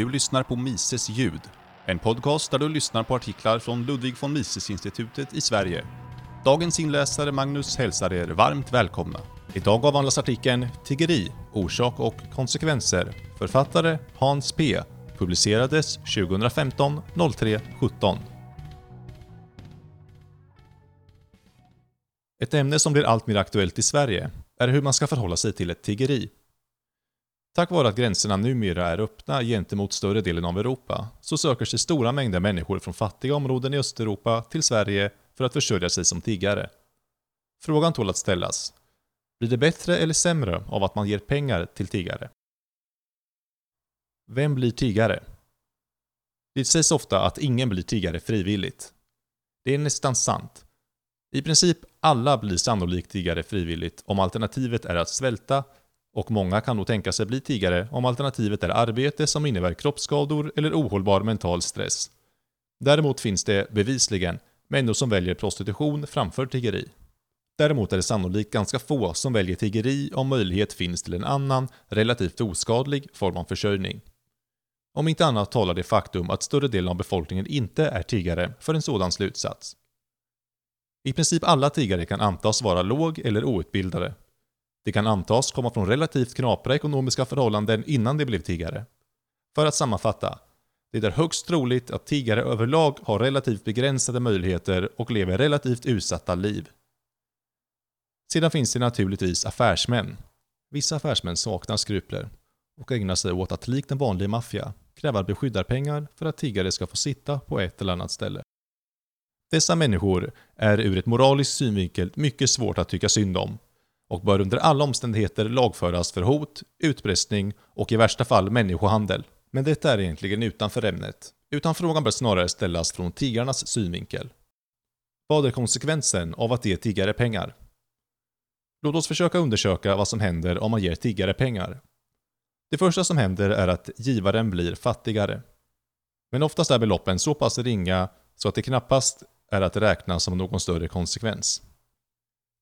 Du lyssnar på Mises ljud, en podcast där du lyssnar på artiklar från Ludwig von Mises-institutet i Sverige. Dagens inläsare Magnus hälsar er varmt välkomna. Idag avhandlas artikeln “Tiggeri, orsak och konsekvenser”. Författare Hans P. Publicerades 2015 03 17. Ett ämne som blir allt mer aktuellt i Sverige är hur man ska förhålla sig till ett tiggeri. Tack vare att gränserna numera är öppna gentemot större delen av Europa så söker sig stora mängder människor från fattiga områden i Östeuropa till Sverige för att försörja sig som tiggare. Frågan tål att ställas. Blir det bättre eller sämre av att man ger pengar till tiggare? Vem blir tiggare? Det sägs ofta att ingen blir tiggare frivilligt. Det är nästan sant. I princip alla blir sannolikt tiggare frivilligt om alternativet är att svälta och många kan nog tänka sig bli tiggare om alternativet är arbete som innebär kroppsskador eller ohållbar mental stress. Däremot finns det bevisligen människor som väljer prostitution framför tiggeri. Däremot är det sannolikt ganska få som väljer tiggeri om möjlighet finns till en annan, relativt oskadlig form av försörjning. Om inte annat talar det faktum att större delen av befolkningen inte är tiggare för en sådan slutsats. I princip alla tiggare kan antas vara låg eller outbildade. De kan antas komma från relativt knapra ekonomiska förhållanden innan de blev tiggare. För att sammanfatta, det är högst troligt att tiggare överlag har relativt begränsade möjligheter och lever relativt utsatta liv. Sedan finns det naturligtvis affärsmän. Vissa affärsmän saknar skrupler och ägnar sig åt att likt en vanlig maffia kräva beskyddarpengar för att tiggare ska få sitta på ett eller annat ställe. Dessa människor är ur ett moraliskt synvinkel mycket svårt att tycka synd om och bör under alla omständigheter lagföras för hot, utpressning och i värsta fall människohandel. Men detta är egentligen utanför ämnet, utan frågan bör snarare ställas från tiggarnas synvinkel. Vad är konsekvensen av att ge tiggare pengar? Låt oss försöka undersöka vad som händer om man ger tiggare pengar. Det första som händer är att givaren blir fattigare. Men oftast är beloppen så pass ringa så att det knappast är att räkna som någon större konsekvens.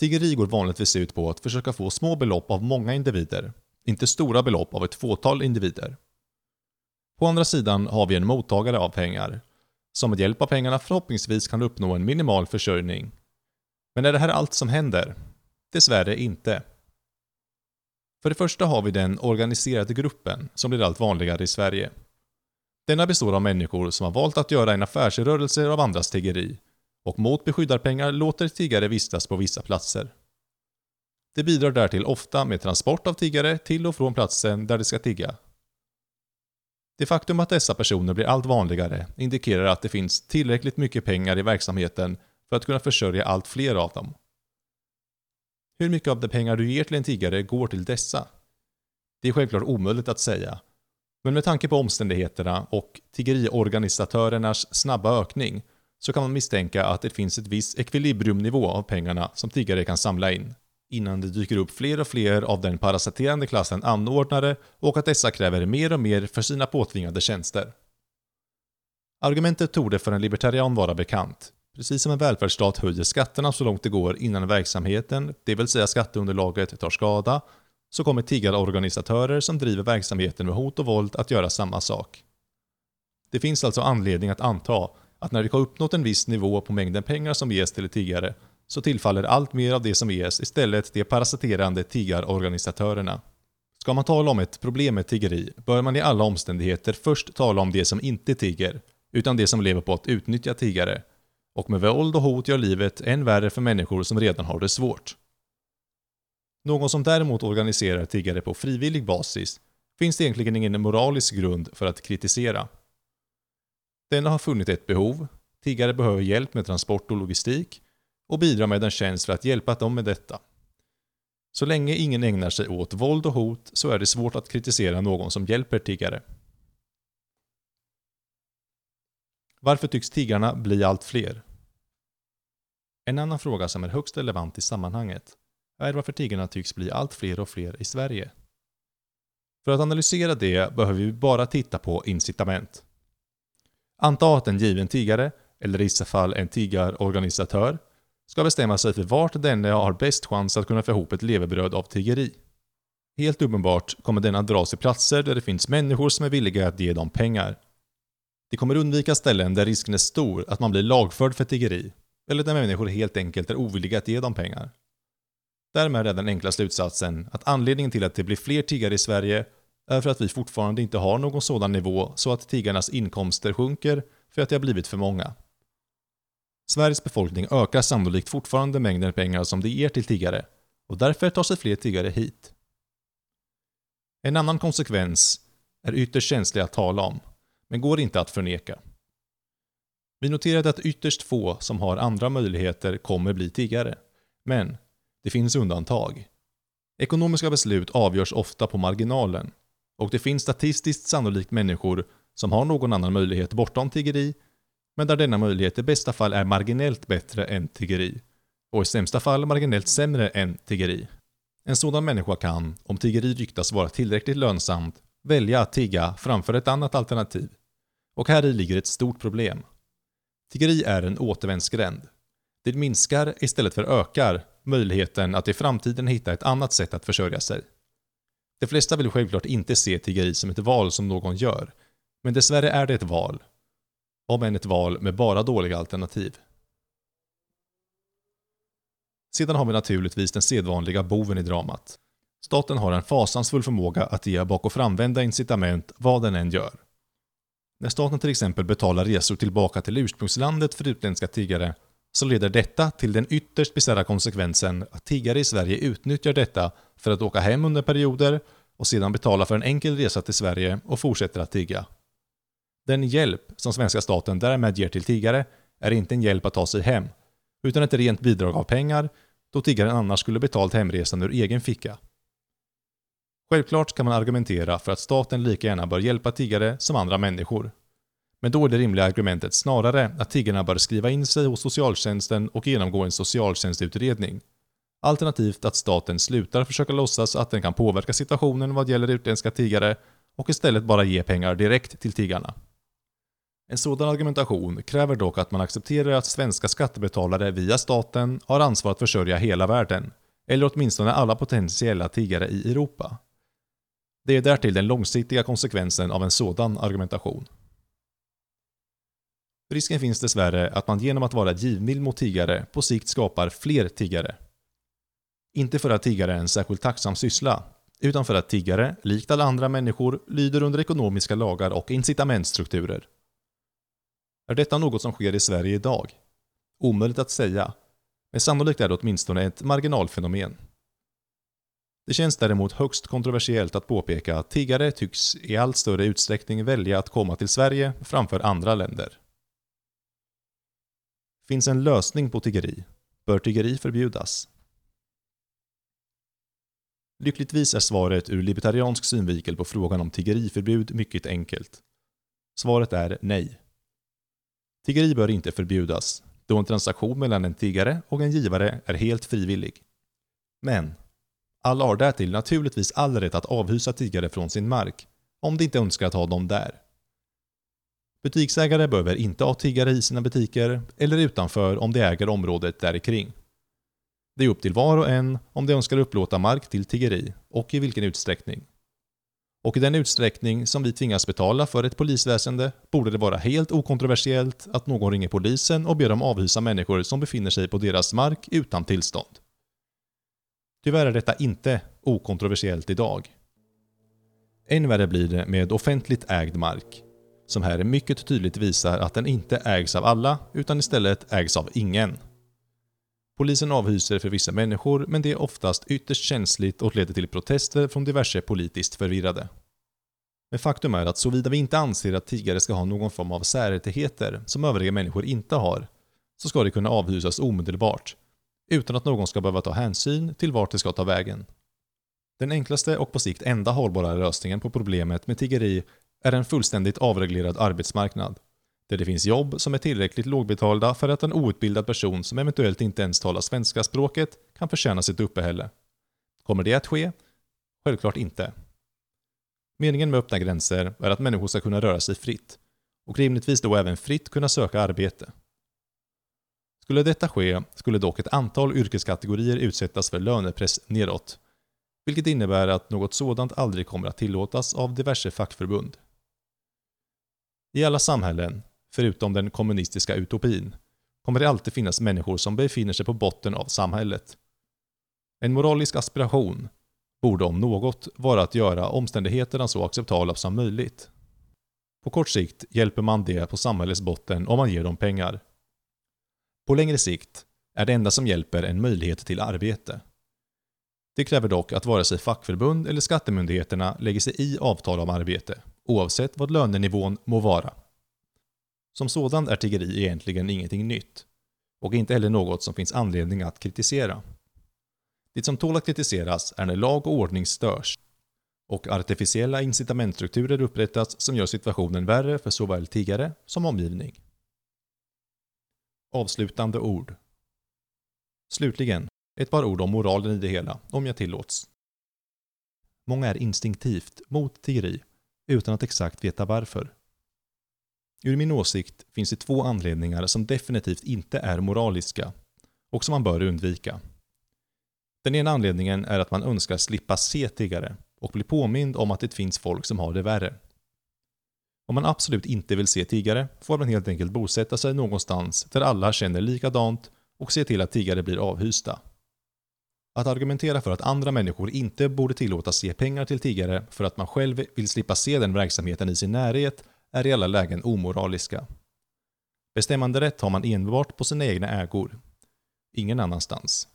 Tiggeri går vanligtvis ut på att försöka få små belopp av många individer, inte stora belopp av ett fåtal individer. På andra sidan har vi en mottagare av pengar, som med hjälp av pengarna förhoppningsvis kan uppnå en minimal försörjning. Men är det här allt som händer? Dessvärre inte. För det första har vi den organiserade gruppen som blir allt vanligare i Sverige. Denna består av människor som har valt att göra en affärsrörelse av andras tiggeri och mot beskyddarpengar låter tiggare vistas på vissa platser. Det bidrar därtill ofta med transport av tiggare till och från platsen där de ska tigga. Det faktum att dessa personer blir allt vanligare indikerar att det finns tillräckligt mycket pengar i verksamheten för att kunna försörja allt fler av dem. Hur mycket av de pengar du ger till en tiggare går till dessa? Det är självklart omöjligt att säga. Men med tanke på omständigheterna och tiggeriorganisatörernas snabba ökning så kan man misstänka att det finns ett visst ekvilibriumnivå av pengarna som tiggare kan samla in, innan det dyker upp fler och fler av den parasiterande klassen anordnare och att dessa kräver mer och mer för sina påtvingade tjänster. Argumentet torde för en libertarian vara bekant. Precis som en välfärdsstat höjer skatterna så långt det går innan verksamheten, det vill säga skatteunderlaget, tar skada, så kommer tiggarorganisatörer som driver verksamheten med hot och våld att göra samma sak. Det finns alltså anledning att anta att när vi har uppnått en viss nivå på mängden pengar som ges till tiggare så tillfaller allt mer av det som ges istället de parasiterande tiggarorganisatörerna. Ska man tala om ett problem med tiggeri bör man i alla omständigheter först tala om det som inte tigger, utan det som lever på att utnyttja tiggare, och med våld och hot gör livet än värre för människor som redan har det svårt. Någon som däremot organiserar tiggare på frivillig basis finns det egentligen ingen moralisk grund för att kritisera. Denna har funnit ett behov, tiggare behöver hjälp med transport och logistik och bidrar med en tjänst för att hjälpa dem med detta. Så länge ingen ägnar sig åt våld och hot så är det svårt att kritisera någon som hjälper tiggare. Varför tycks tiggarna bli allt fler? En annan fråga som är högst relevant i sammanhanget är varför tiggarna tycks bli allt fler och fler i Sverige. För att analysera det behöver vi bara titta på incitament. Anta att en given tiggare, eller i vissa fall en tiggarorganisatör, ska bestämma sig för vart denne har bäst chans att kunna få ihop ett levebröd av tiggeri. Helt uppenbart kommer denna dras till platser där det finns människor som är villiga att ge dem pengar. De kommer undvika ställen där risken är stor att man blir lagförd för tiggeri, eller där människor helt enkelt är ovilliga att ge dem pengar. Därmed är den enkla slutsatsen att anledningen till att det blir fler tiggare i Sverige för att vi fortfarande inte har någon sådan nivå så att tiggarnas inkomster sjunker för att det har blivit för många. Sveriges befolkning ökar sannolikt fortfarande mängden pengar som de ger till tiggare och därför tar sig fler tiggare hit. En annan konsekvens är ytterst känslig att tala om, men går inte att förneka. Vi noterade att ytterst få som har andra möjligheter kommer bli tiggare, men det finns undantag. Ekonomiska beslut avgörs ofta på marginalen och det finns statistiskt sannolikt människor som har någon annan möjlighet bortom tiggeri, men där denna möjlighet i bästa fall är marginellt bättre än tiggeri och i sämsta fall marginellt sämre än tiggeri. En sådan människa kan, om tiggeri ryktas vara tillräckligt lönsamt, välja att tigga framför ett annat alternativ. Och här i ligger ett stort problem. Tiggeri är en återvändsgränd. Det minskar istället för ökar möjligheten att i framtiden hitta ett annat sätt att försörja sig. De flesta vill självklart inte se tiggeri som ett val som någon gör, men dessvärre är det ett val. Om än ett val med bara dåliga alternativ. Sedan har vi naturligtvis den sedvanliga boven i dramat. Staten har en fasansfull förmåga att ge bak och framvända incitament vad den än gör. När staten till exempel betalar resor tillbaka till ursprungslandet för utländska tiggare så leder detta till den ytterst bisarra konsekvensen att tiggare i Sverige utnyttjar detta för att åka hem under perioder och sedan betala för en enkel resa till Sverige och fortsätter att tigga. Den hjälp som svenska staten därmed ger till tiggare är inte en hjälp att ta sig hem, utan ett rent bidrag av pengar då tiggaren annars skulle betalt hemresan ur egen ficka. Självklart kan man argumentera för att staten lika gärna bör hjälpa tiggare som andra människor. Men då är det rimliga argumentet snarare att tiggarna bör skriva in sig hos socialtjänsten och genomgå en socialtjänstutredning. Alternativt att staten slutar försöka låtsas att den kan påverka situationen vad gäller utländska tiggare och istället bara ge pengar direkt till tiggarna. En sådan argumentation kräver dock att man accepterar att svenska skattebetalare via staten har ansvar att försörja hela världen, eller åtminstone alla potentiella tiggare i Europa. Det är därtill den långsiktiga konsekvensen av en sådan argumentation. Risken finns dessvärre att man genom att vara givmild mot tiggare på sikt skapar fler tiggare. Inte för att tiggare är en särskilt tacksam syssla, utan för att tiggare, likt alla andra människor, lyder under ekonomiska lagar och incitamentstrukturer. Är detta något som sker i Sverige idag? Omöjligt att säga, men sannolikt är det åtminstone ett marginalfenomen. Det känns däremot högst kontroversiellt att påpeka att tiggare tycks i allt större utsträckning välja att komma till Sverige framför andra länder. Finns en lösning på tiggeri? Bör tiggeri förbjudas? Lyckligtvis är svaret ur libertariansk synvinkel på frågan om tiggeriförbud mycket enkelt. Svaret är nej. Tiggeri bör inte förbjudas, då en transaktion mellan en tiggare och en givare är helt frivillig. Men alla har därtill naturligtvis all rätt att avhysa tiggare från sin mark, om de inte önskar att ha dem där. Butiksägare behöver inte ha tiggare i sina butiker eller utanför om de äger området där kring. Det är upp till var och en om de önskar upplåta mark till tiggeri och i vilken utsträckning. Och i den utsträckning som vi tvingas betala för ett polisväsende borde det vara helt okontroversiellt att någon ringer polisen och ber dem avhysa människor som befinner sig på deras mark utan tillstånd. Tyvärr är detta inte okontroversiellt idag. Än värre blir det med offentligt ägd mark, som här mycket tydligt visar att den inte ägs av alla utan istället ägs av ingen. Polisen avhyser för vissa människor, men det är oftast ytterst känsligt och leder till protester från diverse politiskt förvirrade. Men faktum är att såvida vi inte anser att tiggare ska ha någon form av särrättigheter som övriga människor inte har, så ska de kunna avhysas omedelbart, utan att någon ska behöva ta hänsyn till vart de ska ta vägen. Den enklaste och på sikt enda hållbara lösningen på problemet med tiggeri är en fullständigt avreglerad arbetsmarknad där det finns jobb som är tillräckligt lågbetalda för att en outbildad person som eventuellt inte ens talar svenska språket kan förtjäna sitt uppehälle. Kommer det att ske? Självklart inte. Meningen med öppna gränser är att människor ska kunna röra sig fritt och rimligtvis då även fritt kunna söka arbete. Skulle detta ske skulle dock ett antal yrkeskategorier utsättas för lönepress nedåt, vilket innebär att något sådant aldrig kommer att tillåtas av diverse fackförbund. I alla samhällen, förutom den kommunistiska utopin, kommer det alltid finnas människor som befinner sig på botten av samhället. En moralisk aspiration borde om något vara att göra omständigheterna så acceptabla som möjligt. På kort sikt hjälper man det på samhällets botten om man ger dem pengar. På längre sikt är det enda som hjälper en möjlighet till arbete. Det kräver dock att vare sig fackförbund eller skattemyndigheterna lägger sig i avtal om arbete, oavsett vad lönenivån må vara. Som sådan är tiggeri egentligen ingenting nytt, och inte heller något som finns anledning att kritisera. Det som tål att kritiseras är när lag och ordning störs och artificiella incitamentstrukturer upprättas som gör situationen värre för såväl tiggare som omgivning. Avslutande ord. Slutligen, ett par ord om moralen i det hela, om jag tillåts. Många är instinktivt mot tiggeri, utan att exakt veta varför. Ur min åsikt finns det två anledningar som definitivt inte är moraliska och som man bör undvika. Den ena anledningen är att man önskar slippa se tiggare och bli påmind om att det finns folk som har det värre. Om man absolut inte vill se tiggare får man helt enkelt bosätta sig någonstans där alla känner likadant och se till att tiggare blir avhysta. Att argumentera för att andra människor inte borde tillåtas ge pengar till tiggare för att man själv vill slippa se den verksamheten i sin närhet är i alla lägen omoraliska. Bestämmanderätt har man enbart på sina egna ägor, ingen annanstans.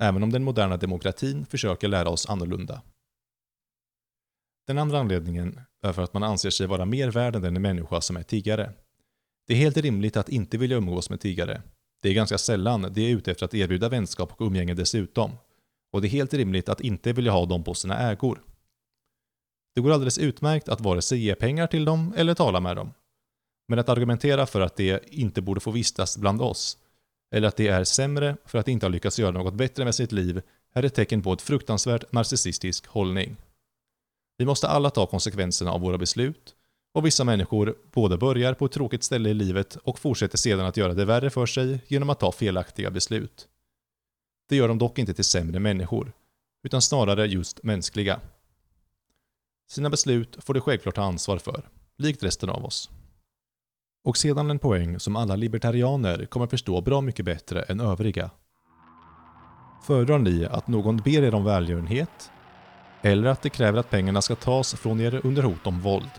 Även om den moderna demokratin försöker lära oss annorlunda. Den andra anledningen är för att man anser sig vara mer värd än den människa som är tiggare. Det är helt rimligt att inte vilja umgås med tiggare. Det är ganska sällan de är ute efter att erbjuda vänskap och umgänge dessutom. Och det är helt rimligt att inte vilja ha dem på sina ägor. Det går alldeles utmärkt att vare sig ge pengar till dem eller tala med dem. Men att argumentera för att de inte borde få vistas bland oss, eller att de är sämre för att de inte har lyckats göra något bättre med sitt liv, är ett tecken på ett fruktansvärt narcissistisk hållning. Vi måste alla ta konsekvenserna av våra beslut, och vissa människor både börjar på ett tråkigt ställe i livet och fortsätter sedan att göra det värre för sig genom att ta felaktiga beslut. Det gör dem dock inte till sämre människor, utan snarare just mänskliga. Sina beslut får de självklart ta ansvar för, likt resten av oss. Och sedan en poäng som alla libertarianer kommer förstå bra mycket bättre än övriga. Föredrar ni att någon ber er om välgörenhet eller att det kräver att pengarna ska tas från er under hot om våld?